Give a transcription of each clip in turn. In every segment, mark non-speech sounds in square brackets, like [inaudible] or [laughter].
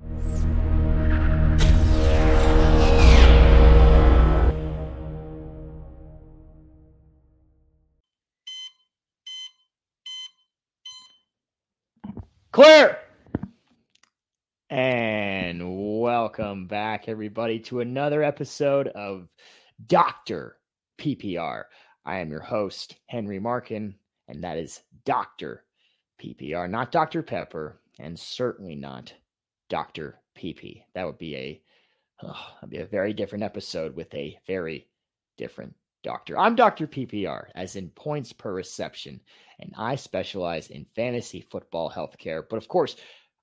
Clear! And welcome back, everybody, to another episode of Dr. PPR. I am your host, Henry Markin, and that is Dr. PPR, not Dr. Pepper, and certainly not Dr. PP. That would be a oh, that'd be a very different episode with a very different doctor. I'm Dr. PPR, as in points per reception, and I specialize in fantasy football healthcare. But of course,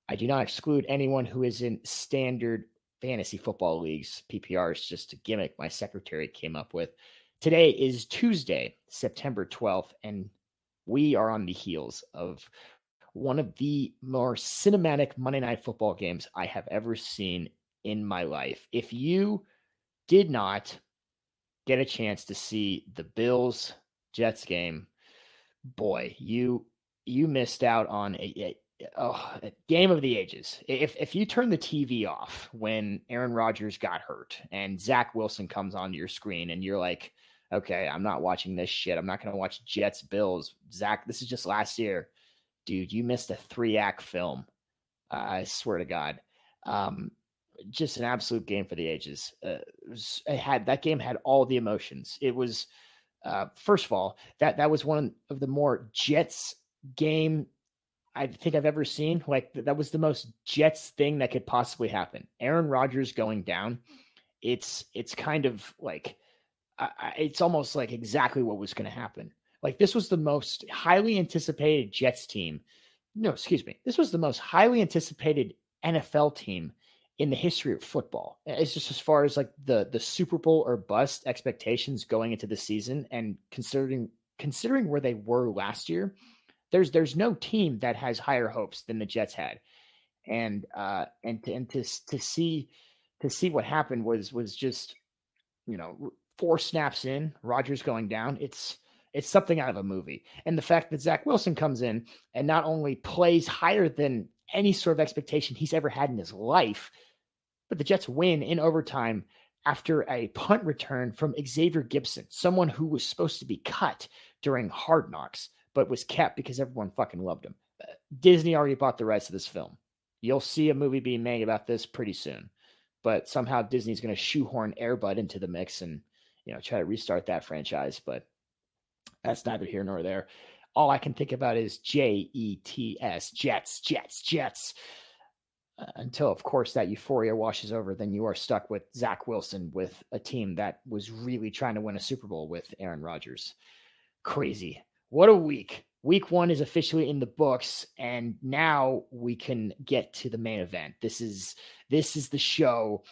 I do not exclude anyone who is in standard fantasy football leagues. PPR is just a gimmick my secretary came up with. Today is Tuesday, September 12th, and we are on the heels of one of the more cinematic Monday Night Football games I have ever seen in my life. If you did not get a chance to see the Bills Jets game, boy, you you missed out on a, a, oh, a, game of the ages. If if you turn the TV off when Aaron Rodgers got hurt and Zach Wilson comes onto your screen and you're like, okay, I'm not watching this shit. I'm not going to watch Jets Bills. Zach, this is just last year, dude. You missed a three act film. Uh, I swear to God. Um, just an absolute game for the ages. Uh, it, was, it, had that game had all the emotions. It was uh, first of all that that was one of the more Jets game I think I've ever seen. Like that was the most Jets thing that could possibly happen. Aaron Rodgers going down. It's it's kind of like uh, it's almost like exactly what was going to happen. Like this was the most highly anticipated Jets team. No, excuse me. This was the most highly anticipated NFL team in the history of football. It's just as far as like the the Super Bowl or bust expectations going into the season and considering considering where they were last year, there's there's no team that has higher hopes than the Jets had. And uh and to and to to see to see what happened was was just you know four snaps in, Rodgers going down. It's it's something out of a movie. And the fact that Zach Wilson comes in and not only plays higher than any sort of expectation he's ever had in his life, but the Jets win in overtime after a punt return from Xavier Gipson, someone who was supposed to be cut during Hard Knocks, but was kept because everyone fucking loved him. Uh, Disney already bought the rights to this film. You'll see a movie being made about this pretty soon. But somehow Disney's going to shoehorn Airbud into the mix and you know try to restart that franchise. But that's neither here nor there. All I can think about is J E T S, Jets, Jets, Jets. Uh, until, of course, that euphoria washes over, then you are stuck with Zach Wilson with a team that was really trying to win a Super Bowl with Aaron Rodgers. Crazy. What a week. Week one is officially in the books, and now we can get to the main event. This is this is the show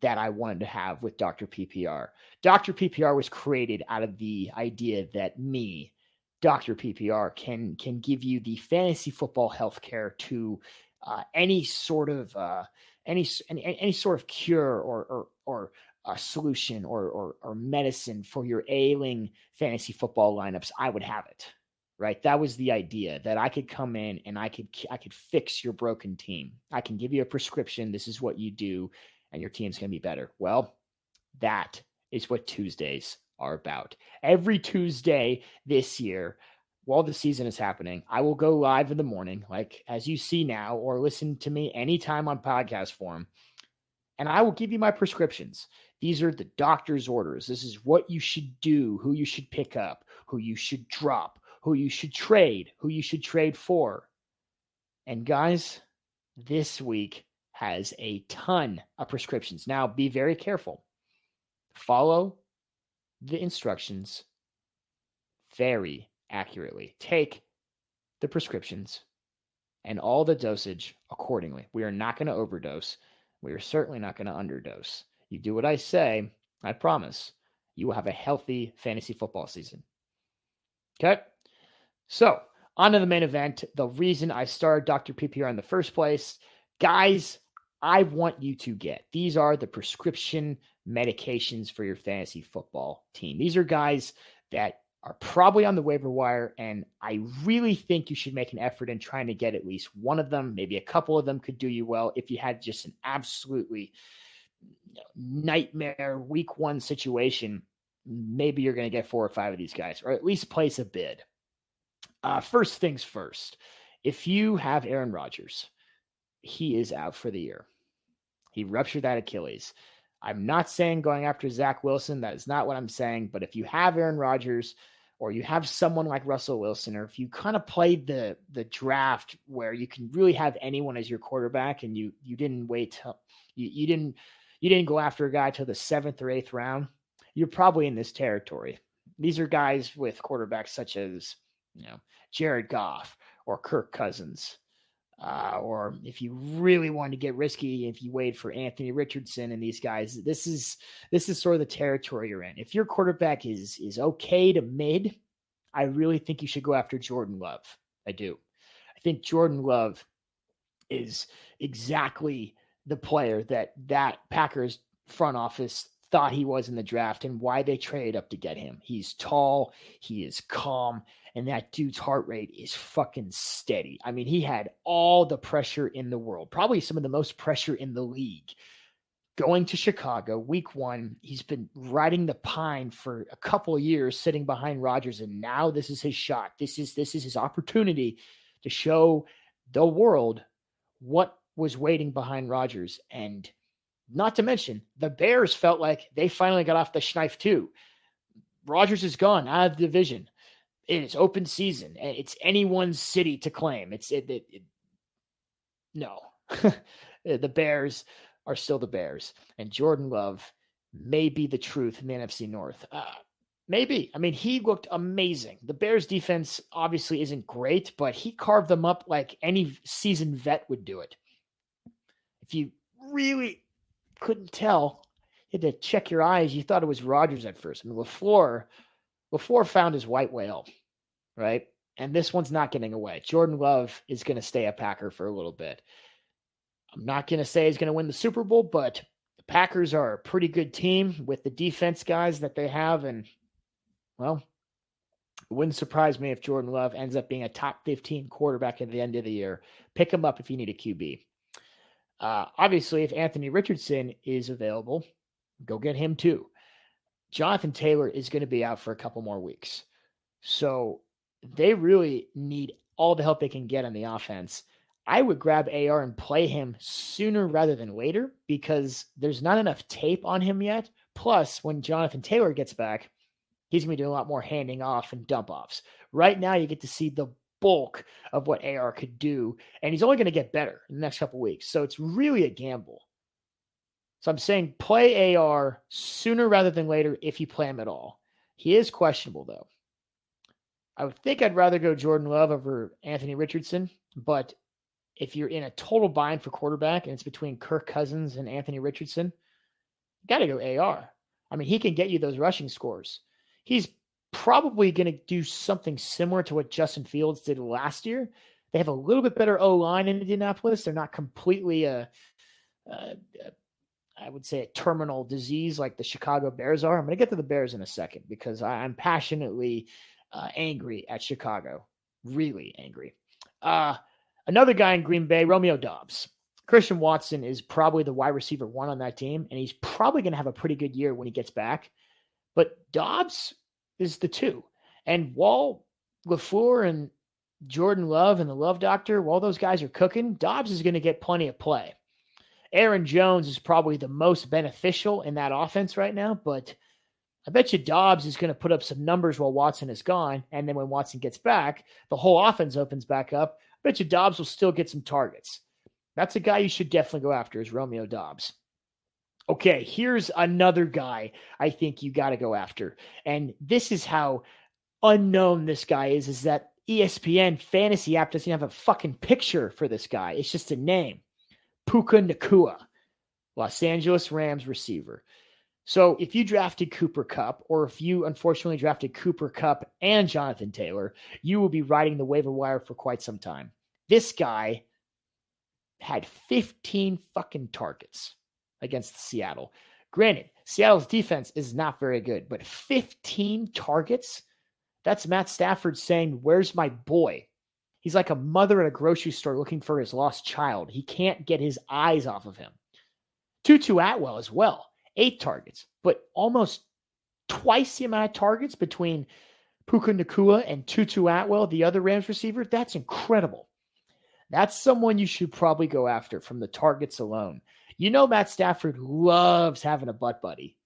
that I wanted to have with Dr. PPR. Dr. PPR was created out of the idea that me, Dr. PPR, can can give you the fantasy football healthcare to uh, any sort of uh, any, any any sort of cure or or or a solution or, or or medicine for your ailing fantasy football lineups, I would have it. Right? That was the idea that I could come in and I could I could fix your broken team. I can give you a prescription. This is what you do, and your team's gonna be better. Well, that is what Tuesdays are about. Every Tuesday this year, while the season is happening, I will go live in the morning, like as you see now, or listen to me anytime on podcast form, and I will give you my prescriptions. These are the doctor's orders. This is what you should do, who you should pick up, who you should drop, who you should trade, who you should trade for. And guys, this week has a ton of prescriptions. Now, be very careful. Follow the instructions very accurately. Take the prescriptions and all the dosage accordingly. We are not going to overdose. We are certainly not going to underdose. You do what I say, I promise you will have a healthy fantasy football season. Okay. So, on to the main event. The reason I started Dr. PPR in the first place, guys, I want you to get these are the prescription medications for your fantasy football team. These are guys that are probably on the waiver wire, and I really think you should make an effort in trying to get at least one of them. Maybe a couple of them could do you well if you had just an absolutely nightmare week one situation. Maybe you're going to get four or five of these guys, or at least place a bid. Uh, first things first, if you have Aaron Rodgers, he is out for the year. He ruptured that Achilles. I'm not saying going after Zach Wilson. That is not what I'm saying. But if you have Aaron Rodgers or you have someone like Russell Wilson, or if you kind of played the the draft where you can really have anyone as your quarterback and you you didn't wait till you, you didn't you didn't go after a guy till the seventh or eighth round, you're probably in this territory. These are guys with quarterbacks such as you know Jared Goff or Kirk Cousins uh, or if you really want to get risky, if you wait for Anthony Richardson and these guys, this is this is sort of the territory you're in. If your quarterback is is okay to mid, I really think you should go after Jordan Love. I do. I think Jordan Love is exactly the player that that Packers front office thought he was in the draft and why they traded up to get him. He's tall, he is calm, and that dude's heart rate is fucking steady. I mean, he had all the pressure in the world, probably some of the most pressure in the league. Going to Chicago, week one, he's been riding the pine for a couple years, sitting behind Rodgers, and now this is his shot. This is this is his opportunity to show the world what was waiting behind Rodgers. And not to mention, the Bears felt like they finally got off the schneid too. Rodgers is gone out of the division. It's open season. It's anyone's city to claim. It's it, it, it no. [laughs] the Bears are still the Bears, and Jordan Love may be the truth in the NFC North. Uh, maybe. I mean, he looked amazing. The Bears defense obviously isn't great, but he carved them up like any seasoned vet would do it. If you really couldn't tell, you had to check your eyes. You thought it was Rodgers at first. I mean, LaFleur LaFleur found his white whale, right? And this one's not getting away. Jordan Love is going to stay a Packer for a little bit. I'm not going to say he's going to win the Super Bowl, but the Packers are a pretty good team with the defense guys that they have. And, well, it wouldn't surprise me if Jordan Love ends up being a top 15 quarterback at the end of the year. Pick him up if you need a QB. Uh, obviously, if Anthony Richardson is available, go get him too. Jonathan Taylor is going to be out for a couple more weeks. So they really need all the help they can get on the offense. I would grab AR and play him sooner rather than later because there's not enough tape on him yet. Plus, when Jonathan Taylor gets back, he's going to be doing a lot more handing off and dump offs. Right now, you get to see the bulk of what AR could do, and he's only going to get better in the next couple weeks. So it's really a gamble. So I'm saying play AR sooner rather than later if you play him at all. He is questionable though. I would think I'd rather go Jordan Love over Anthony Richardson, but if you're in a total bind for quarterback and it's between Kirk Cousins and Anthony Richardson, you got to go AR. I mean, he can get you those rushing scores. He's probably going to do something similar to what Justin Fields did last year. They have a little bit better O line in Indianapolis. They're not completely a, a, a I would say a terminal disease like the Chicago Bears are. I'm going to get to the Bears in a second because I, am passionately uh, angry at Chicago, really angry. Uh, another guy in Green Bay, Romeo Doubs. Christian Watson is probably the wide receiver one on that team, and he's probably going to have a pretty good year when he gets back. But Doubs is the two. And while LaFleur and Jordan Love and the Love Doctor, while those guys are cooking, Doubs is going to get plenty of play. Aaron Jones is probably the most beneficial in that offense right now, but I bet you Doubs is going to put up some numbers while Watson is gone. And then when Watson gets back, the whole offense opens back up. I bet you Doubs will still get some targets. That's a guy you should definitely go after is Romeo Doubs. Okay, here's another guy I think you got to go after. And this is how unknown this guy is, is that ESPN fantasy app doesn't have a fucking picture for this guy. It's just a name. Puka Nacua, Los Angeles Rams receiver. So if you drafted Cooper Kupp, or if you unfortunately drafted Cooper Kupp and Jonathan Taylor, you will be riding the waiver wire for quite some time. This guy had 15 fucking targets against Seattle. Granted, Seattle's defense is not very good, but 15 targets? That's Matt Stafford saying, Where's my boy? He's like a mother at a grocery store looking for his lost child. He can't get his eyes off of him. Tutu Atwell as well, eight targets, but almost twice the amount of targets between Puka Nacua and Tutu Atwell, the other Rams receiver. That's incredible. That's someone you should probably go after from the targets alone. You know, Matt Stafford loves having a butt buddy.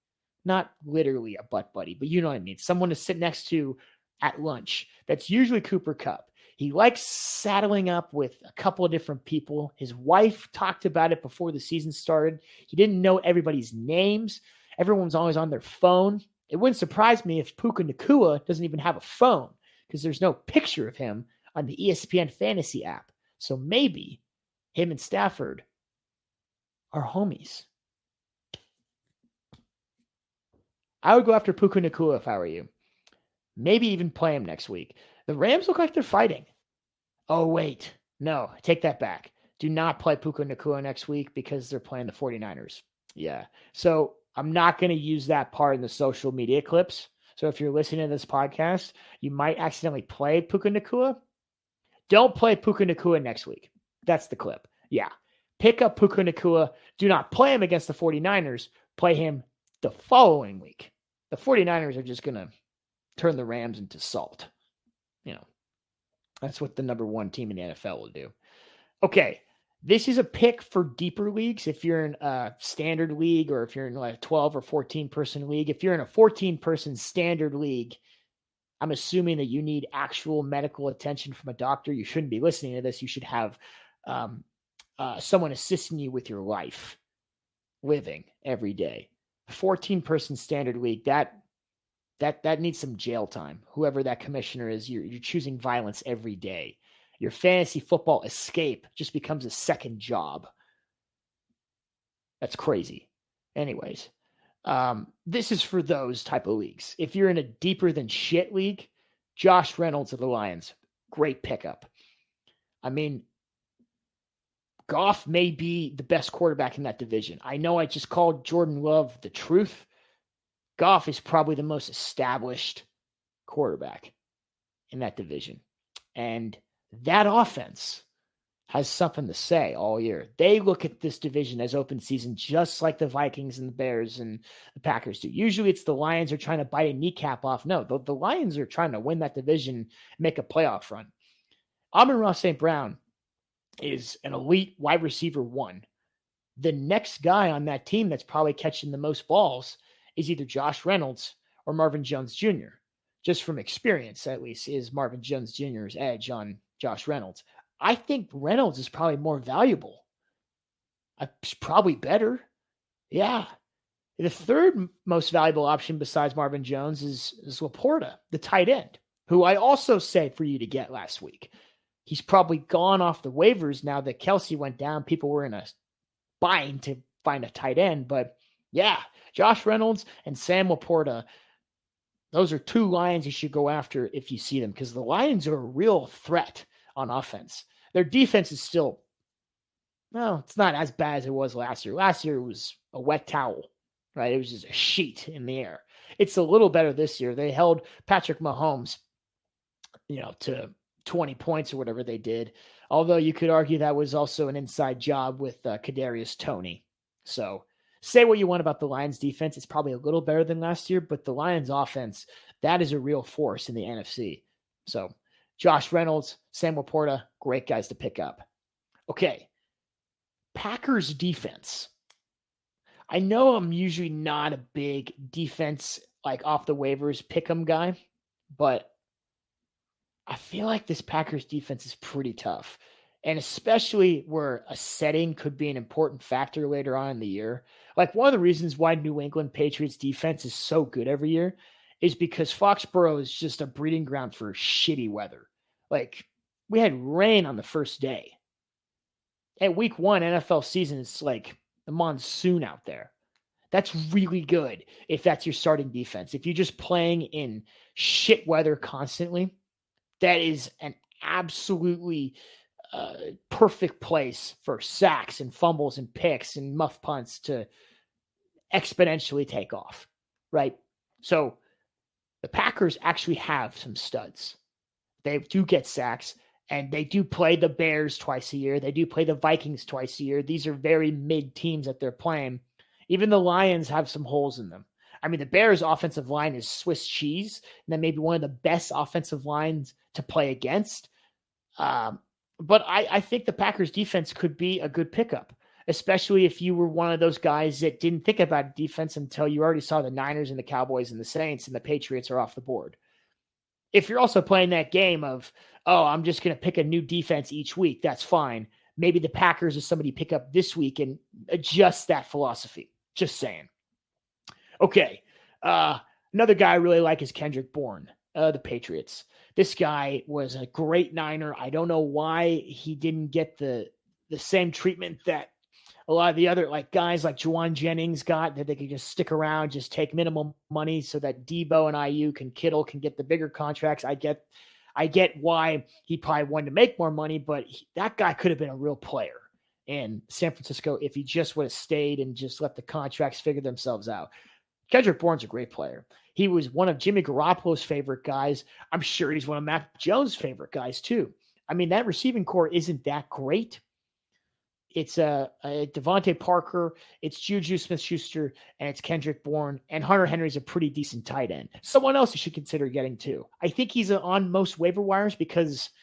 Not literally a butt buddy, but you know what I mean. Someone to sit next to at lunch. That's usually Cooper Kupp. He likes saddling up with a couple of different people. His wife talked about it before the season started. He didn't know everybody's names. Everyone's always on their phone. It wouldn't surprise me if Puka Nacua doesn't even have a phone because there's no picture of him on the ESPN fantasy app. So maybe him and Stafford are homies. I would go after Puka Nacua if I were you. Maybe even play him next week. The Rams look like they're fighting. Oh, wait. No, take that back. Do not play Puka Nacua next week because they're playing the 49ers. Yeah. So I'm not going to use that part in the social media clips. So if you're listening to this podcast, you might accidentally play Puka Nacua. Don't play Puka Nacua next week. That's the clip. Yeah. Pick up Puka Nacua. Do not play him against the 49ers. Play him the following week. The 49ers are just going to turn the Rams into salt you know, that's what the number one team in the NFL will do. Okay. This is a pick for deeper leagues. If you're in a standard league or if you're in like a 12 or 14 person league, if you're in a 14 person standard league, I'm assuming that you need actual medical attention from a doctor. You shouldn't be listening to this. You should have um, uh, someone assisting you with your life living every day. 14 person standard league, that that that needs some jail time. Whoever that commissioner is, you're you're choosing violence every day. Your fantasy football escape just becomes a second job. That's crazy. Anyways, um, this is for those type of leagues. If you're in a deeper than shit league, Josh Reynolds of the Lions, great pickup. I mean, Goff may be the best quarterback in that division. I know I just called Jordan Love the truth, Goff is probably the most established quarterback in that division. And that offense has something to say all year. They look at this division as open season, just like the Vikings and the Bears and the Packers do. Usually it's the Lions are trying to bite a kneecap off. No, the, the Lions are trying to win that division, make a playoff run. Amon-Ra St. Brown is an elite wide receiver one. The next guy on that team that's probably catching the most balls is either Josh Reynolds or Marvin Jones Jr. Just from experience, at least, is Marvin Jones Jr.'s edge on Josh Reynolds. I think Reynolds is probably more valuable. Uh, it's probably better. Yeah. The third most valuable option besides Marvin Jones is, is LaPorta, the tight end, who I also said for you to get last week. He's probably gone off the waivers now that Kelce went down. People were in a bind to find a tight end, but yeah, Josh Reynolds and Sam LaPorta. Those are two Lions you should go after if you see them because the Lions are a real threat on offense. Their defense is still, well, it's not as bad as it was last year. Last year it was a wet towel, right? It was just a sheet in the air. It's a little better this year. They held Patrick Mahomes, you know, to 20 points or whatever they did. Although you could argue that was also an inside job with uh, Kadarius Toney. So say what you want about the Lions defense. It's probably a little better than last year, but the Lions offense, that is a real force in the NFC. So Josh Reynolds, Sam LaPorta, great guys to pick up. Okay. Packers defense. I know I'm usually not a big defense, like off the waivers pick pick 'em guy, but I feel like this Packers defense is pretty tough. And especially where a setting could be an important factor later on in the year. Like one of the reasons why New England Patriots defense is so good every year is because Foxborough is just a breeding ground for shitty weather. Like we had rain on the first day. At week one NFL season, it's like the monsoon out there. That's really good if that's your starting defense. If you're just playing in shit weather constantly, that is an absolutely uh, perfect place for sacks and fumbles and picks and muff punts to exponentially take off, right? So the Packers actually have some studs. They do get sacks and they do play the Bears twice a year. They do play the Vikings twice a year. These are very mid teams that they're playing. Even the Lions have some holes in them. I mean, the Bears' offensive line is Swiss cheese, and then maybe one of the best offensive lines to play against. Um, but I, I think the Packers' defense could be a good pickup, especially if you were one of those guys that didn't think about defense until you already saw the Niners and the Cowboys and the Saints and the Patriots are off the board. If you're also playing that game of, oh, I'm just going to pick a new defense each week, that's fine. Maybe the Packers is somebody pick up this week and adjust that philosophy. Just saying. Okay. Uh, another guy I really like is Kendrick Bourne, uh, the Patriots. This guy was a great Niner. I don't know why he didn't get the the same treatment that a lot of the other like guys like Jauan Jennings got that they could just stick around, just take minimum money so that Deebo and Aiyuk and Kittle can get the bigger contracts. I get, I get why he probably wanted to make more money, but he, that guy could have been a real player in San Francisco if he just would have stayed and just let the contracts figure themselves out. Kendrick Bourne's a great player. He was one of Jimmy Garoppolo's favorite guys. I'm sure he's one of Mac Jones' favorite guys too. I mean, that receiving corps isn't that great. It's a, uh, a DeVante Parker, it's Juju Smith Schuster, and it's Kendrick Bourne. And Hunter Henry's a pretty decent tight end. Someone else you should consider getting too. I think he's on most waiver wires because –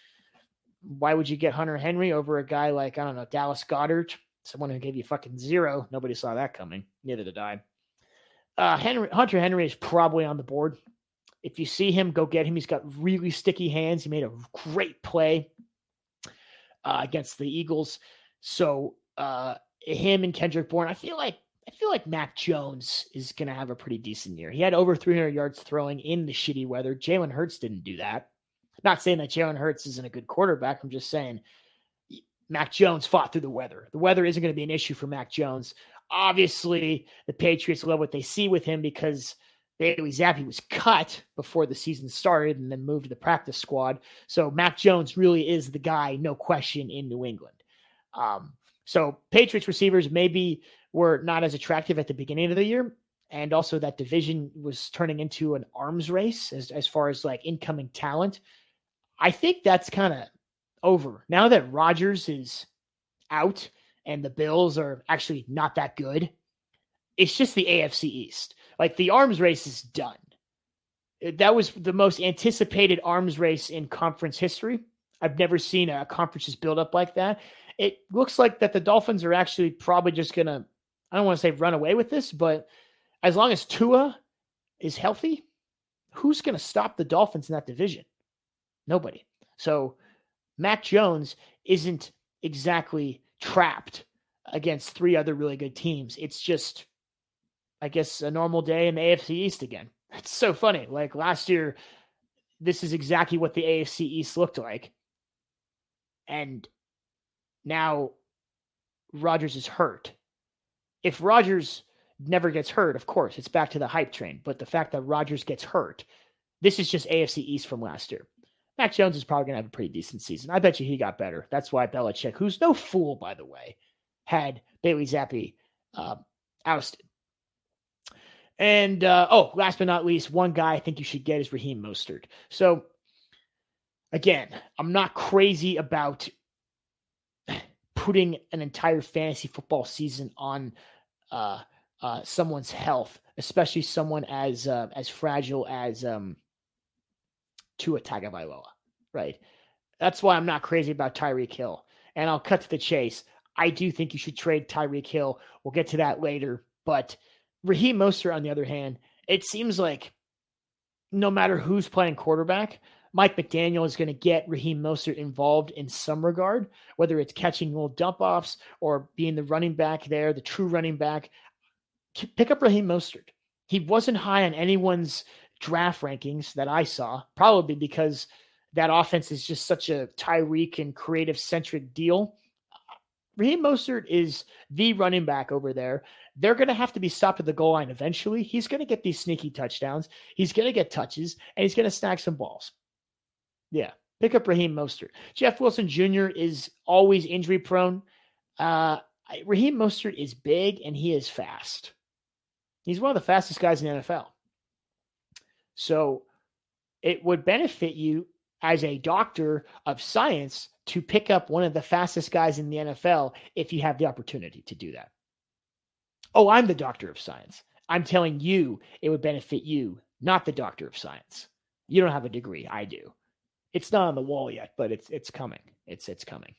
why would you get Hunter Henry over a guy like, I don't know, Dallas Goedert, someone who gave you fucking zero? Nobody saw that coming. Neither did I. Uh, Henry, Hunter Henry is probably on the board. If you see him, go get him. He's got really sticky hands. He made a great play uh, against the Eagles. So uh, him and Kendrick Bourne, I feel like I feel like Mac Jones is going to have a pretty decent year. He had over 300 yards throwing in the shitty weather. Jalen Hurts didn't do that. Not saying that Jalen Hurts isn't a good quarterback. I'm just saying Mac Jones fought through the weather. The weather isn't going to be an issue for Mac Jones. Obviously, the Patriots love what they see with him because Bailey Zappe was cut before the season started and then moved to the practice squad. So Mac Jones really is the guy, no question, in New England. Um, so Patriots receivers maybe were not as attractive at the beginning of the year. And also that division was turning into an arms race as, as far as like incoming talent. I think that's kind of over. Now that Rodgers is out and the Bills are actually not that good, it's just the AFC East. Like the arms race is done. Uh, that was the most anticipated arms race in conference history. I've never seen a conference just build up like that. It looks like that the Dolphins are actually probably just going to, I don't want to say run away with this, but as long as Tua is healthy, who's going to stop the Dolphins in that division? Nobody. So Mac Jones isn't exactly trapped against three other really good teams. It's just, I guess, a normal day in the AFC East again. [laughs] It's so funny. Like last year, this is exactly what the AFC East looked like. And now Rodgers is hurt. If Rodgers never gets hurt, of course, it's back to the hype train. But the fact that Rodgers gets hurt, this is just AFC East from last year. Mac Jones is probably going to have a pretty decent season. I bet you he got better. That's why Belichick, who's no fool, by the way, had Bailey Zappe uh, ousted. And uh, oh, last but not least, one guy I think you should get is Raheem Mostert. So again, I'm not crazy about [sighs] putting an entire fantasy football season on uh, uh, someone's health, especially someone as uh, as fragile as um, Tua Tagovailoa, right? That's why I'm not crazy about Tyreek Hill. And I'll cut to the chase. I do think you should trade Tyreek Hill. We'll get to that later. But Raheem Mostert, on the other hand, it seems like no matter who's playing quarterback, Mike McDaniel is going to get Raheem Mostert involved in some regard, whether it's catching little dump offs or being the running back there, the true running back. Pick up Raheem Mostert. He wasn't high on anyone's draft rankings that I saw, probably because that offense is just such a Tyreek and creative centric deal. Raheem Mostert is the running back over there. They're going to have to be stopped at the goal line eventually. He's going to get these sneaky touchdowns. He's going to get touches, and he's going to snag some balls. Yeah, pick up Raheem Mostert. Jeff Wilson Jr. is always injury prone. Uh, Raheem Mostert is big and he is fast. He's one of the fastest guys in the NFL. So it would benefit you as a doctor of science to pick up one of the fastest guys in the NFL if you have the opportunity to do that. Oh, I'm the doctor of science. I'm telling you it would benefit you, not the doctor of science. You don't have a degree. I do. It's not on the wall yet, but it's it's coming. It's it's coming.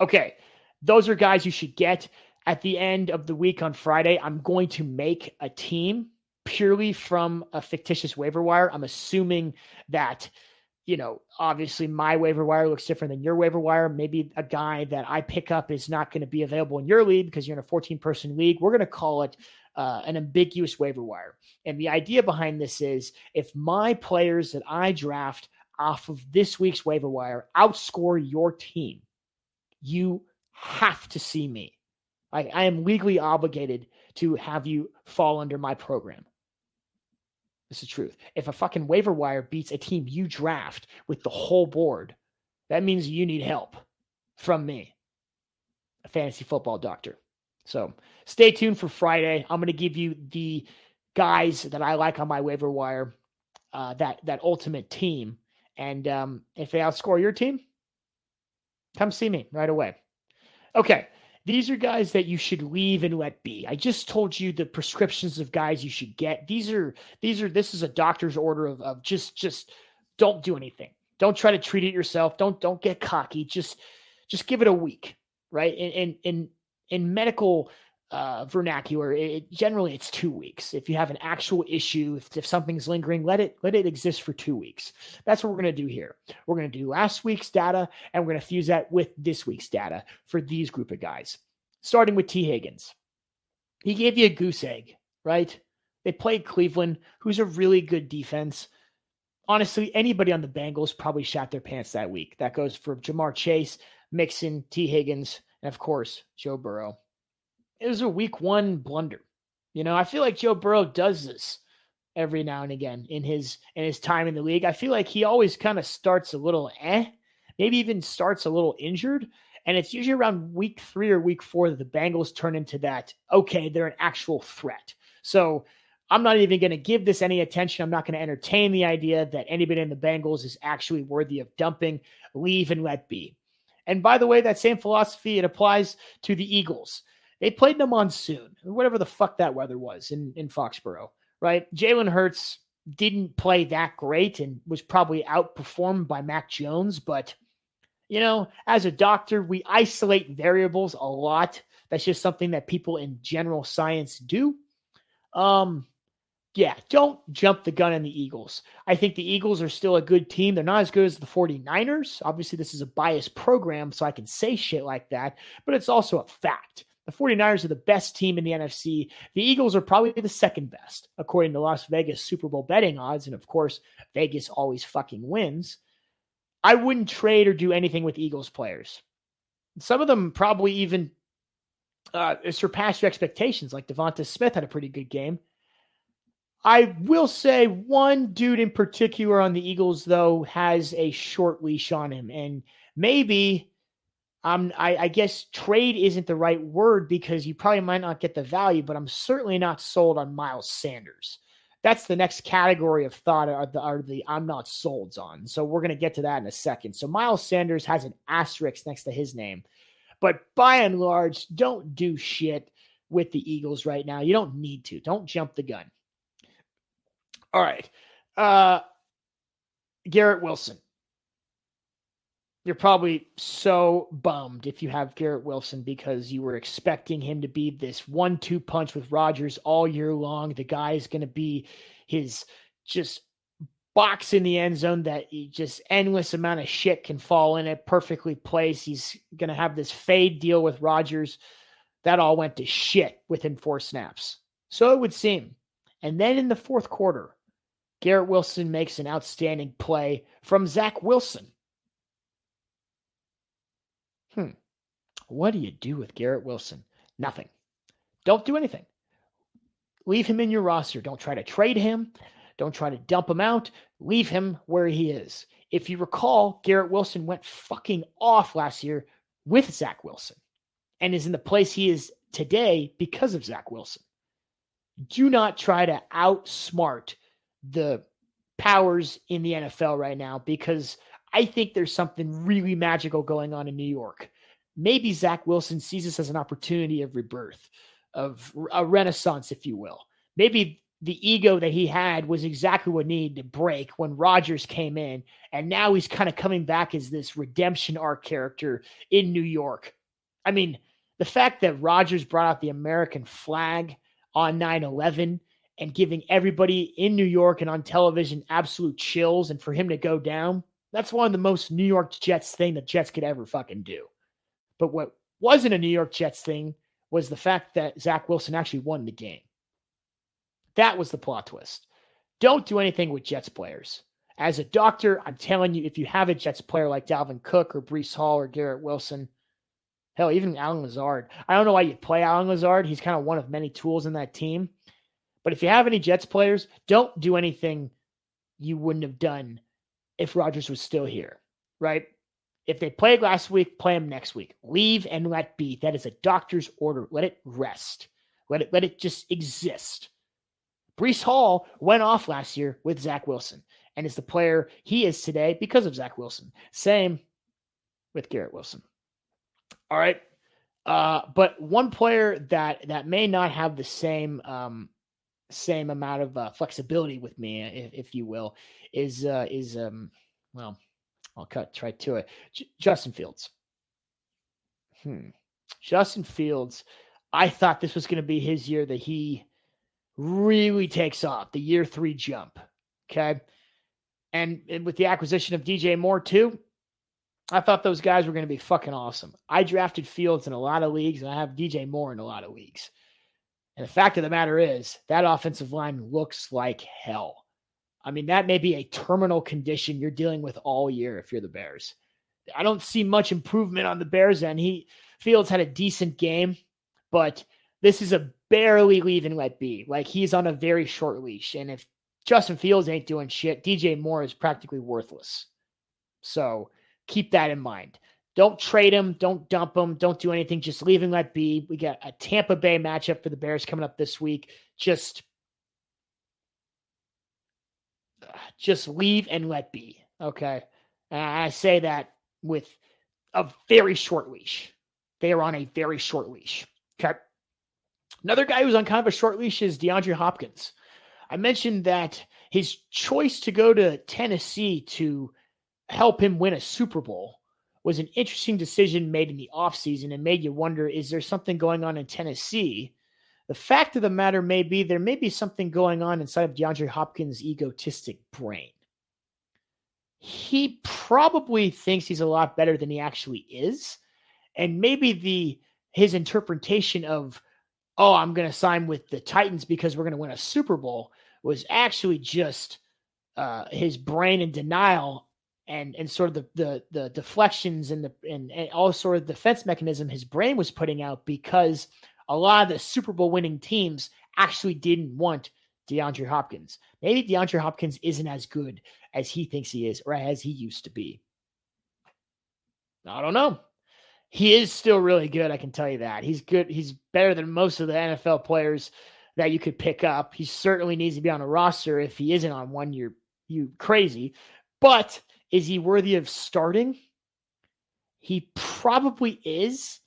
Okay. Those are guys you should get at the end of the week on Friday. I'm going to make a team purely from a fictitious waiver wire. I'm assuming that you know, obviously my waiver wire looks different than your waiver wire. Maybe a guy that I pick up is not going to be available in your league because you're in a 14 person league. We're going to call it uh, an ambiguous waiver wire. And the idea behind this is if my players that I draft off of this week's waiver wire outscore your team, you have to see me. I, I am legally obligated to have you fall under my program. This is truth. If a fucking waiver wire beats a team you draft with the whole board, that means you need help from me, a fantasy football doctor. So stay tuned for Friday. I'm going to give you the guys that I like on my waiver wire, uh, that that ultimate team. And um, if they outscore your team, come see me right away. Okay. These are guys that you should leave and let be. I just told you the prescriptions of guys you should get. These are these are this is a doctor's order of, of just just don't do anything. Don't try to treat it yourself. Don't don't get cocky. Just just give it a week, right? And in in, in medical uh, vernacular, it, generally it's two weeks. If you have an actual issue, if, if something's lingering, let it let it exist for two weeks. That's what we're going to do here. We're going to do last week's data, and we're going to fuse that with this week's data for these group of guys. Starting with Tee Higgins, he gave you a goose egg, right? They played Cleveland, who's a really good defense. Honestly, anybody on the Bengals probably shot their pants that week. That goes for Ja'Marr Chase, Mixon, Tee Higgins, and of course Joe Burrow it was a week one blunder. You know, I feel like Joe Burrow does this every now and again in his in his time in the league. I feel like he always kind of starts a little eh, maybe even starts a little injured. And it's usually around week three or week four that the Bengals turn into that, okay, they're an actual threat. So I'm not even going to give this any attention. I'm not going to entertain the idea that anybody in the Bengals is actually worthy of dumping. Leave and let be. And by the way, that same philosophy, it applies to the Eagles. They played in a monsoon, whatever the fuck that weather was in, in Foxborough, right? Jalen Hurts didn't play that great and was probably outperformed by Mac Jones, but you know, as a doctor, we isolate variables a lot. That's just something that people in general science do. Um, yeah, don't jump the gun on the Eagles. I think the Eagles are still a good team. They're not as good as the 49ers. Obviously, this is a biased program, so I can say shit like that, but it's also a fact. The 49ers are the best team in the NFC. The Eagles are probably the second best, according to Las Vegas Super Bowl betting odds. And of course, Vegas always fucking wins. I wouldn't trade or do anything with Eagles players. Some of them probably even uh, surpassed your expectations, like Devonta Smith had a pretty good game. I will say one dude in particular on the Eagles, though, has a short leash on him. And maybe um, I, I, guess trade isn't the right word because you probably might not get the value, but I'm certainly not sold on Miles Sanders. That's the next category of thought are the, are the I'm not sold on. So we're going to get to that in a second. So Miles Sanders has an asterisk next to his name. But by and large, don't do shit with the Eagles right now. You don't need to. Don't jump the gun. All right. Uh, Garrett Wilson you're probably so bummed if you have Garrett Wilson because you were expecting him to be this one two punch with Rodgers all year long. The guy is going to be his just box in the end zone that just endless amount of shit can fall in it, perfectly placed. He's going to have this fade deal with Rodgers. That all went to shit within four snaps. So it would seem. And then in the fourth quarter, Garrett Wilson makes an outstanding play from Zach Wilson What do you do with Garrett Wilson? Nothing. Don't do anything. Leave him in your roster. Don't try to trade him. Don't try to dump him out. Leave him where he is. If you recall, Garrett Wilson went fucking off last year with Zach Wilson and is in the place he is today because of Zach Wilson. Do not try to outsmart the powers in the NFL right now because I think there's something really magical going on in New York. Maybe Zach Wilson sees this as an opportunity of rebirth, of a renaissance, if you will. Maybe the ego that he had was exactly what needed to break when Rodgers came in. And now he's kind of coming back as this redemption arc character in New York. I mean, the fact that Rodgers brought out the American flag on 9 11 and giving everybody in New York and on television absolute chills, and for him to go down, that's one of the most New York Jets thing that Jets could ever fucking do. But what wasn't a New York Jets thing was the fact that Zach Wilson actually won the game. That was the plot twist. Don't do anything with Jets players. As a doctor, I'm telling you, if you have a Jets player like Dalvin Cook or Breece Hall or Garrett Wilson, hell, even Allen Lazard, I don't know why you play Allen Lazard. He's kind of one of many tools in that team. But if you have any Jets players, don't do anything you wouldn't have done if Rodgers was still here, right? If they played last week, play them next week. Leave and let be. That is a doctor's order. Let it rest. Let it let it just exist. Breece Hall went off last year with Zach Wilson and is the player he is today because of Zach Wilson. Same with Garrett Wilson. All right. Uh, but one player that that may not have the same um, same amount of uh, flexibility with me, if, if you will, is uh, is um, well, I'll cut right to it. J- Justin Fields. Hmm. Justin Fields. I thought this was going to be his year that he really takes off, the year three jump. Okay. And, and with the acquisition of DJ Moore, too, I thought those guys were going to be fucking awesome. I drafted Fields in a lot of leagues, and I have DJ Moore in a lot of leagues. And the fact of the matter is, that offensive line looks like hell. I mean, that may be a terminal condition you're dealing with all year if you're the Bears. I don't see much improvement on the Bears end. He Fields had a decent game, but this is a barely leave and let be. Like he's on a very short leash. And if Justin Fields ain't doing shit, DJ Moore is practically worthless. So keep that in mind. Don't trade him. Don't dump him. Don't do anything. Just leave him let be. We got a Tampa Bay matchup for the Bears coming up this week. Just, just leave and let be. Okay. And I say that with a very short leash. They are on a very short leash. Okay. Another guy who's on kind of a short leash is DeAndre Hopkins. I mentioned that his choice to go to Tennessee to help him win a Super Bowl was an interesting decision made in the offseason and made you wonder is there something going on in Tennessee? The fact of the matter may be there may be something going on inside of DeAndre Hopkins' egotistic brain. He probably thinks he's a lot better than he actually is. And maybe the his interpretation of oh, I'm going to sign with the Titans because we're going to win a Super Bowl was actually just uh, his brain in denial and and sort of the the, the deflections and the and, and all sort of defense mechanism his brain was putting out because a lot of the Super Bowl winning teams actually didn't want DeAndre Hopkins. Maybe DeAndre Hopkins isn't as good as he thinks he is or as he used to be. I don't know he is still really good. I can tell you that he's good. He's better than most of the NFL players that you could pick up. He certainly needs to be on a roster. If he isn't on one, you're you crazy. But is he worthy of starting? He probably is.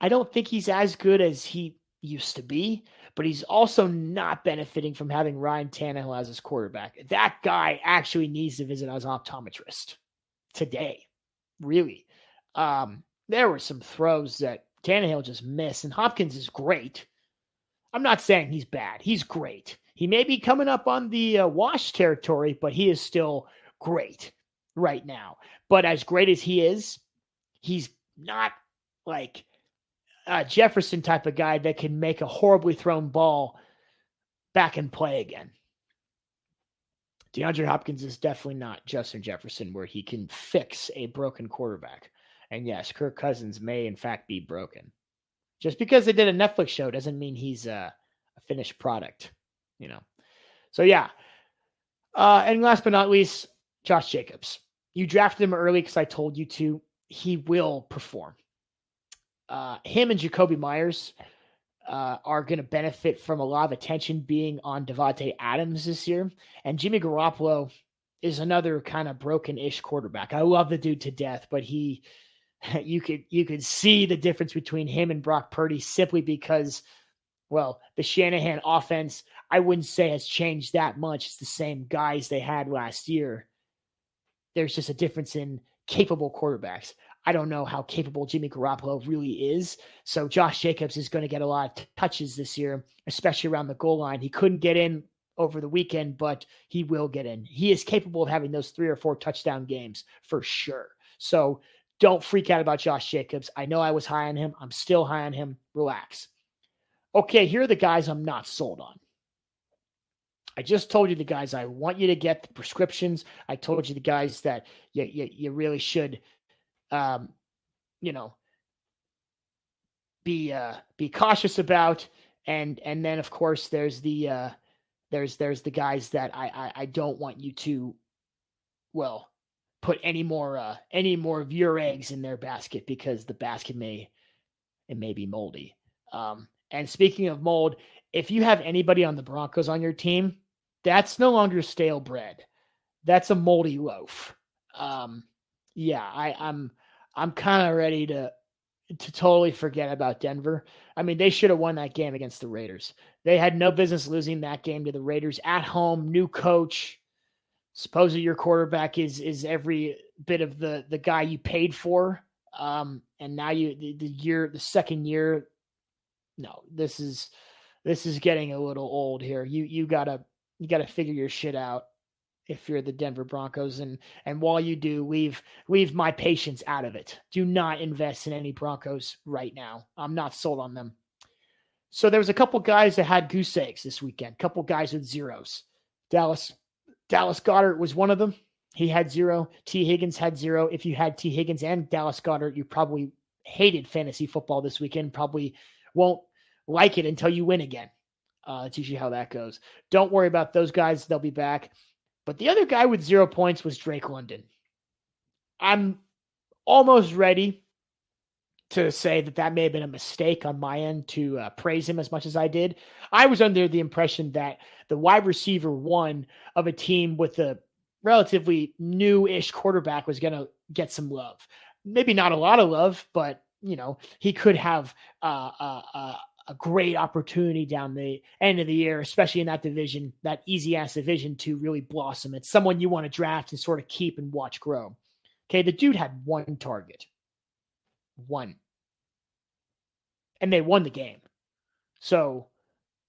I don't think he's as good as he used to be, but he's also not benefiting from having Ryan Tannehill as his quarterback. That guy actually needs to visit his optometrist today. Really. Um, there were some throws that Tannehill just missed, and Hopkins is great. I'm not saying he's bad. He's great. He may be coming up on the uh, wash territory, but he is still great right now. But as great as he is, he's not like a Jefferson type of guy that can make a horribly thrown ball back and play again. DeAndre Hopkins is definitely not Justin Jefferson, where he can fix a broken quarterback. And yes, Kirk Cousins may in fact be broken. Just because they did a Netflix show doesn't mean he's a, a finished product, you know. So yeah. Uh, and last but not least, Josh Jacobs. You drafted him early because I told you to. He will perform. Uh, him and Jakobi Meyers uh, are going to benefit from a lot of attention being on Davante Adams this year. And Jimmy Garoppolo is another kind of broken-ish quarterback. I love the dude to death, but he [laughs] you could you could see the difference between him and Brock Purdy simply because well, the Shanahan offense I wouldn't say has changed that much. It's the same guys they had last year. There's just a difference in capable quarterbacks. I don't know how capable Jimmy Garoppolo really is. So Josh Jacobs is going to get a lot of touches this year, especially around the goal line. He couldn't get in over the weekend, but he will get in. He is capable of having those three or four touchdown games for sure. So don't freak out about Josh Jacobs. I know I was high on him. I'm still high on him. Relax. Okay, here are the guys I'm not sold on. I just told you the guys I want you to get the prescriptions. I told you the guys that you, you, you really should um, you know, be uh, be cautious about. And and then of course there's the uh, there's there's the guys that I, I I don't want you to, well, put any more uh, any more of your eggs in their basket because the basket may it may be moldy. Um, and speaking of mold, if you have anybody on the Broncos on your team, that's no longer stale bread. That's a moldy loaf. Um, yeah, I, I'm I'm kind of ready to to totally forget about Denver. I mean, they should have won that game against the Raiders. They had no business losing that game to the Raiders at home, new coach. Supposedly your quarterback is is every bit of the the guy you paid for. Um, and now you the, the year the second year, no, this is this is getting a little old here. You you gotta you gotta figure your shit out if you're the Denver Broncos and and while you do leave leave my patience out of it. Do not invest in any Broncos right now. I'm not sold on them. So there was a couple guys that had goose eggs this weekend. Couple guys with zeros. Dallas Dallas Goedert was one of them. He had zero. Tee Higgins had zero. If you had Tee Higgins and Dallas Goedert, you probably hated fantasy football this weekend. Probably won't like it until you win again. Uh, that's usually how that goes. Don't worry about those guys; they'll be back. But the other guy with zero points was Drake London. I'm almost ready to say that that may have been a mistake on my end to uh, praise him as much as I did. I was under the impression that the wide receiver one of a team with a relatively new-ish quarterback was going to get some love. Maybe not a lot of love, but you know he could have uh, uh, uh a great opportunity down the end of the year, especially in that division, that easy ass division to really blossom. It's someone you want to draft and sort of keep and watch grow. Okay, the dude had one target, one, and they won the game. So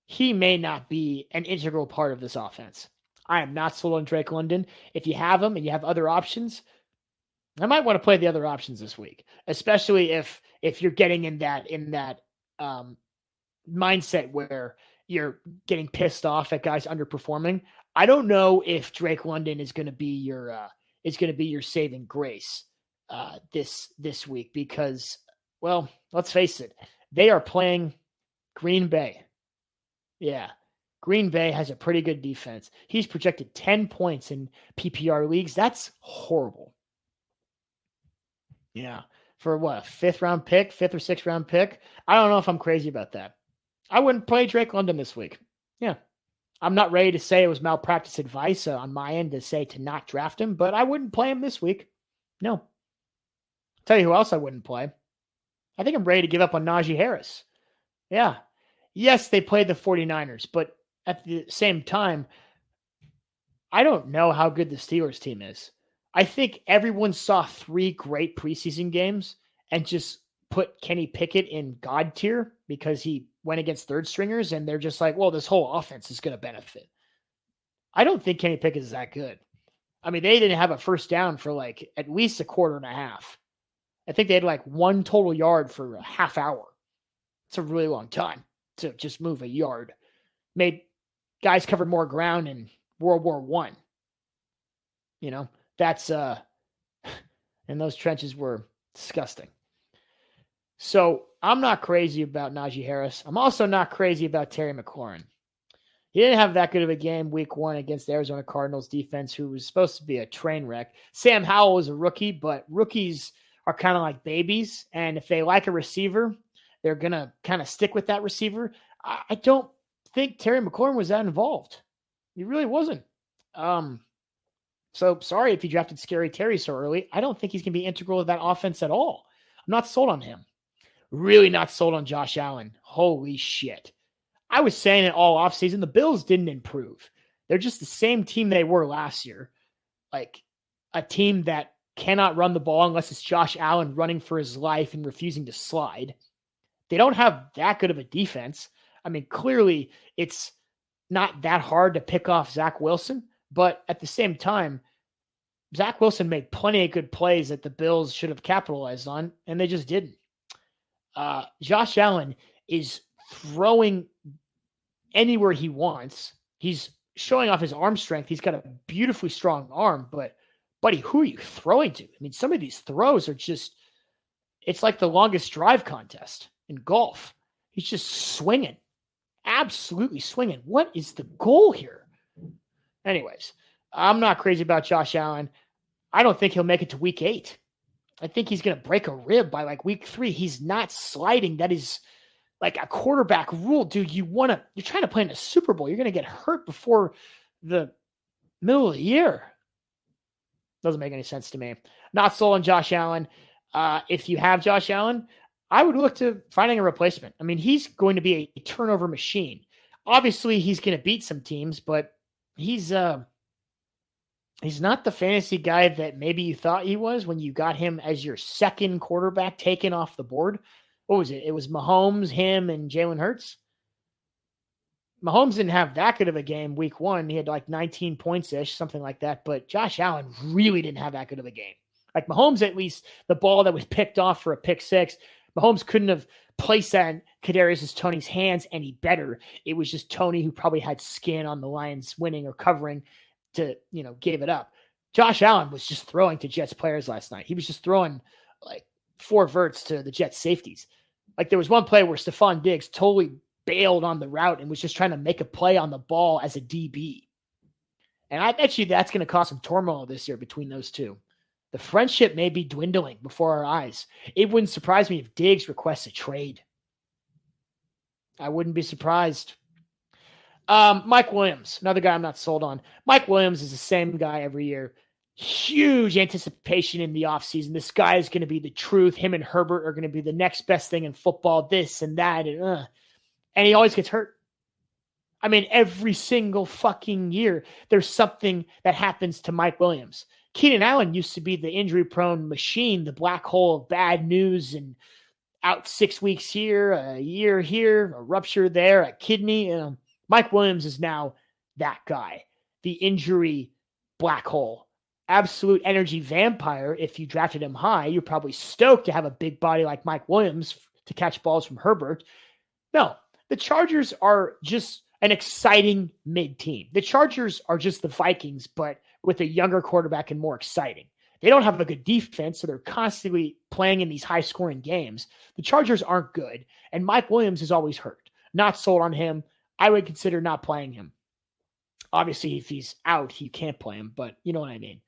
he may not be an integral part of this offense. I am not sold on Drake London. If you have him and you have other options, I might want to play the other options this week, especially if if you're getting in that in that um, mindset where you're getting pissed off at guys underperforming. I don't know if Drake London is going to be your uh, is going to be your saving grace uh, this this week because, well, let's face it, they are playing Green Bay. Yeah, Green Bay has a pretty good defense. He's projected ten points in PPR leagues. That's horrible. Yeah, for what fifth round pick, fifth or sixth round pick. I don't know if I'm crazy about that. I wouldn't play Drake London this week. Yeah. I'm not ready to say it was malpractice advice uh, on my end to say to not draft him, but I wouldn't play him this week. No. tell you who else I wouldn't play. I think I'm ready to give up on Najee Harris. Yeah. Yes, they played the 49ers, but at the same time, I don't know how good the Steelers team is. I think everyone saw three great preseason games and just put Kenny Pickett in God tier because he went against third stringers and they're just like, well, this whole offense is going to benefit. I don't think Kenny Pickett is that good. I mean, they didn't have a first down for like at least a quarter and a half. I think they had like one total yard for a half hour. It's a really long time to just move a yard. Made guys covered more ground in World War One. You know, that's uh [sighs] and those trenches were Disgusting. So I'm not crazy about Najee Harris. I'm also not crazy about Terry McLaurin. He didn't have that good of a game week one against the Arizona Cardinals defense, who was supposed to be a train wreck. Sam Howell was a rookie, but rookies are kind of like babies. And if they like a receiver, they're going to kind of stick with that receiver. I, I, don't think Terry McLaurin was that involved. He really wasn't. Um, so sorry if you drafted Scary Terry so early. I don't think he's going to be integral to that offense at all. I'm not sold on him. Really not sold on Josh Allen. Holy shit. I was saying it all offseason. The Bills didn't improve. They're just the same team they were last year. Like a team that cannot run the ball unless it's Josh Allen running for his life and refusing to slide. They don't have that good of a defense. I mean, clearly it's not that hard to pick off Zach Wilson, but at the same time, Zach Wilson made plenty of good plays that the Bills should have capitalized on, and they just didn't. Uh, Josh Allen is throwing anywhere he wants. He's showing off his arm strength. He's got a beautifully strong arm, but buddy, who are you throwing to? I mean, some of these throws are just, it's like the longest drive contest in golf. He's just swinging, absolutely swinging. What is the goal here? Anyways, I'm not crazy about Josh Allen. I don't think he'll make it to week eight. I think he's going to break a rib by like week three. He's not sliding. That is like a quarterback rule, dude. You want to, you're trying to play in a Super Bowl. You're going to get hurt before the middle of the year. Doesn't make any sense to me. Not sold on Josh Allen. Uh, if you have Josh Allen, I would look to finding a replacement. I mean, he's going to be a, turnover machine. Obviously, he's going to beat some teams, but he's uh he's not the fantasy guy that maybe you thought he was when you got him as your second quarterback taken off the board. What was it? It was Mahomes, him, and Jalen Hurts. Mahomes didn't have that good of a game week one. He had like 19 points ish, something like that. But Josh Allen really didn't have that good of a game. Like Mahomes, at least the ball that was picked off for a pick six, Mahomes couldn't have placed that in Kadarius Toney's hands any better. It was just Tony who probably had skin on the Lions winning or covering to, you know, gave it up. Josh Allen was just throwing to Jets players last night. He was just throwing like four verts to the Jets safeties. Like there was one play where Stefon Diggs totally bailed on the route and was just trying to make a play on the ball as a DB. And I bet you that's going to cause some turmoil this year between those two. The friendship may be dwindling before our eyes. It wouldn't surprise me if Diggs requests a trade. I wouldn't be surprised. Um, Mike Williams, another guy I'm not sold on. Mike Williams is the same guy every year. Huge anticipation in the offseason. This guy is going to be the truth. Him and Herbert are going to be the next best thing in football, this and that. And, uh, and he always gets hurt. I mean, every single fucking year, there's something that happens to Mike Williams. Keenan Allen used to be the injury prone machine, the black hole of bad news and out six weeks here, a year here, a rupture there, a kidney. You know, Mike Williams is now that guy, the injury black hole. Absolute energy vampire. If you drafted him high, you're probably stoked to have a big body like Mike Williams to catch balls from Herbert. No, the Chargers are just an exciting mid team. The Chargers are just the Vikings, but with a younger quarterback and more exciting. They don't have a good defense, so they're constantly playing in these high scoring games. The Chargers aren't good, and Mike Williams is always hurt. Not sold on him. I would consider not playing him. Obviously, if he's out, you can't play him, but you know what I mean.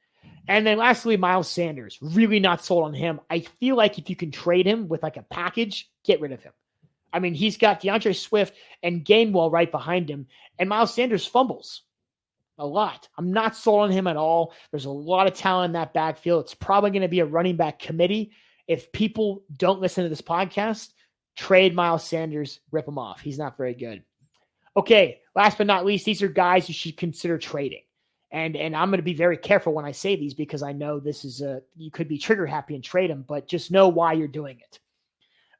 And then lastly, Miles Sanders. Really not sold on him. I feel like if you can trade him with like a package, get rid of him. I mean, he's got D'Andre Swift and Gainwell right behind him, and Miles Sanders fumbles a lot. I'm not sold on him at all. There's a lot of talent in that backfield. It's probably going to be a running back committee. If people don't listen to this podcast, trade Miles Sanders, rip him off. He's not very good. Okay, last but not least, these are guys you should consider trading. And and I'm going to be very careful when I say these because I know this is a you could be trigger happy and trade them, but just know why you're doing it.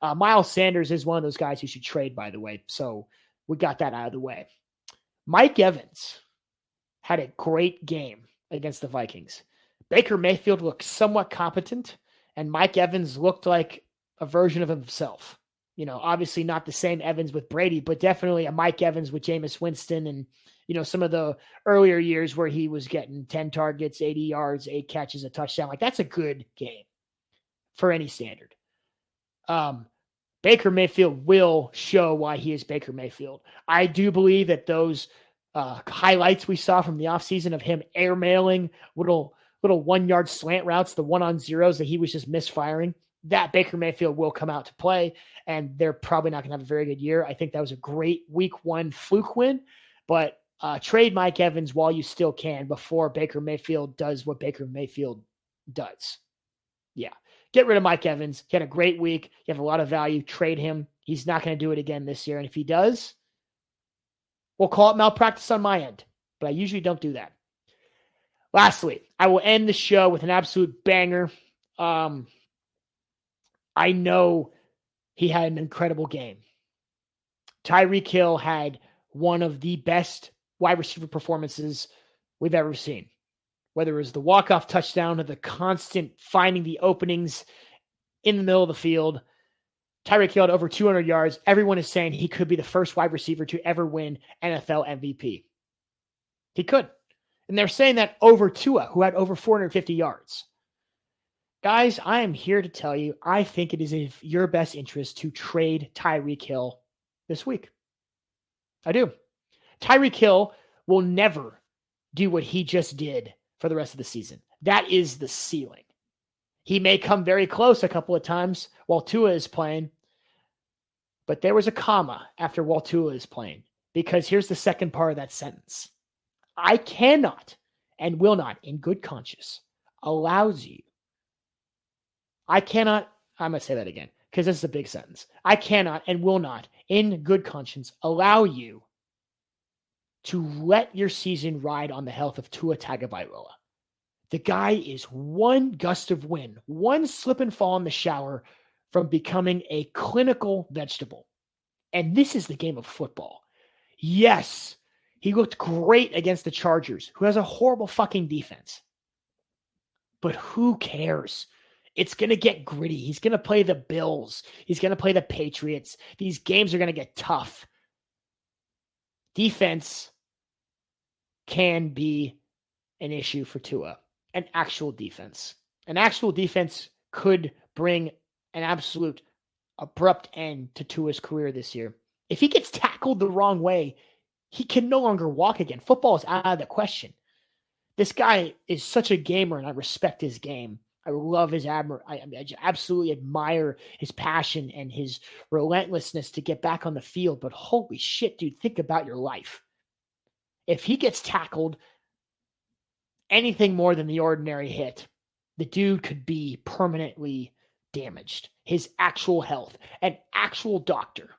Uh, Miles Sanders is one of those guys you should trade, by the way. So we got that out of the way. Mike Evans had a great game against the Vikings. Baker Mayfield looked somewhat competent, and Mike Evans looked like a version of himself. You know, obviously not the same Evans with Brady, but definitely a Mike Evans with Jameis Winston and, you know, some of the earlier years where he was getting 10 targets, 80 yards, eight catches, a touchdown. Like that's a good game. for any standard. Um, Baker Mayfield will show why he is Baker Mayfield. I do believe that those uh, highlights we saw from the offseason of him airmailing little little one yard slant routes, the one on zeros that he was just misfiring, that Baker Mayfield will come out to play, and they're probably not going to have a very good year. I think that was a great week one fluke win, but uh, trade Mike Evans while you still can before Baker Mayfield does what Baker Mayfield does. Yeah. Get rid of Mike Evans. He had a great week. You have a lot of value. Trade him. He's not going to do it again this year. And if he does, we'll call it malpractice on my end. But I usually don't do that. Lastly, I will end the show with an absolute banger. Um, I know he had an incredible game. Tyreek Hill had one of the best wide receiver performances we've ever seen. Whether it was the walk-off touchdown or the constant finding the openings in the middle of the field, Tyreek Hill had over 200 yards. Everyone is saying he could be the first wide receiver to ever win NFL MVP. He could. And they're saying that over Tua, who had over 450 yards. Guys, I am here to tell you, I think it is in your best interest to trade Tyreek Hill this week. I do. Tyreek Hill will never do what he just did for the rest of the season. That is the ceiling. He may come very close a couple of times while Tua is playing, but there was a comma after while Tua is playing because here's the second part of that sentence. I cannot and will not, in good conscience, allows you. I cannot, I'm going to say that again because this is a big sentence. I cannot and will not, in good conscience, allow you to let your season ride on the health of Tua Tagovailoa. The guy is one gust of wind, one slip and fall in the shower from becoming a clinical vegetable. And this is the game of football. Yes, he looked great against the Chargers, who has a horrible fucking defense. But who cares? It's going to get gritty. He's going to play the Bills. He's going to play the Patriots. These games are going to get tough. Defense can be an issue for Tua, an actual defense. An actual defense could bring an absolute abrupt end to Tua's career this year. If he gets tackled the wrong way, he can no longer walk again. Football is out of the question. This guy is such a gamer, and I respect his game. I love his admir. I, I absolutely admire his passion and his relentlessness to get back on the field. But holy shit, dude, think about your life. If he gets tackled anything more than the ordinary hit, the dude could be permanently damaged. His actual health, an actual doctor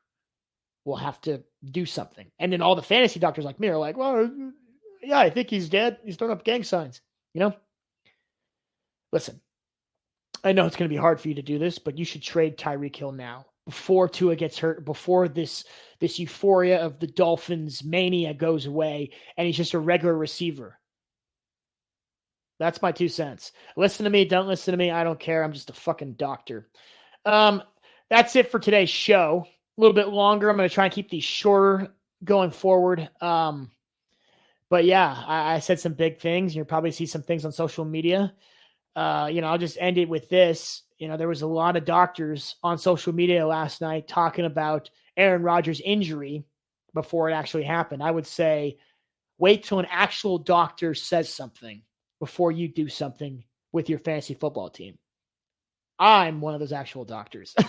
will have to do something. And then all the fantasy doctors like me are like, well, yeah, I think he's dead. He's throwing up gang signs, you know? Listen, I know it's going to be hard for you to do this, but you should trade Tyreek Hill now before Tua gets hurt, before this this euphoria of the Dolphins mania goes away, and he's just a regular receiver. That's my two cents. Listen to me, don't listen to me. I don't care. I'm just a fucking doctor. Um, that's it for today's show. A little bit longer. I'm going to try and keep these shorter going forward. Um, but yeah, I, I said some big things. You'll probably see some things on social media uh, you know, I'll just end it with this. You know, there was a lot of doctors on social media last night talking about Aaron Rodgers' injury before it actually happened. I would say wait till an actual doctor says something before you do something with your fantasy football team. I'm one of those actual doctors. [laughs]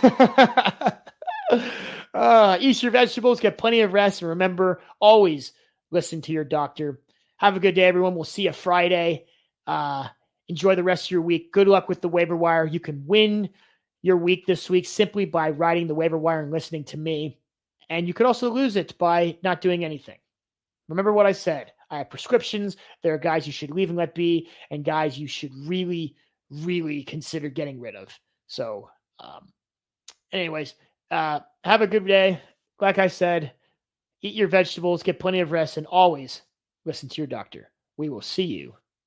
[laughs] uh, eat your vegetables, get plenty of rest, and remember always listen to your doctor. Have a good day, everyone. We'll see you Friday. Uh, Enjoy the rest of your week. Good luck with the waiver wire. You can win your week this week simply by riding the waiver wire and listening to me. And you could also lose it by not doing anything. Remember what I said. I have prescriptions. There are guys you should leave and let be, and guys you should really, really consider getting rid of. So, um, anyways, uh, have a good day. Like I said, eat your vegetables, get plenty of rest, and always listen to your doctor. We will see you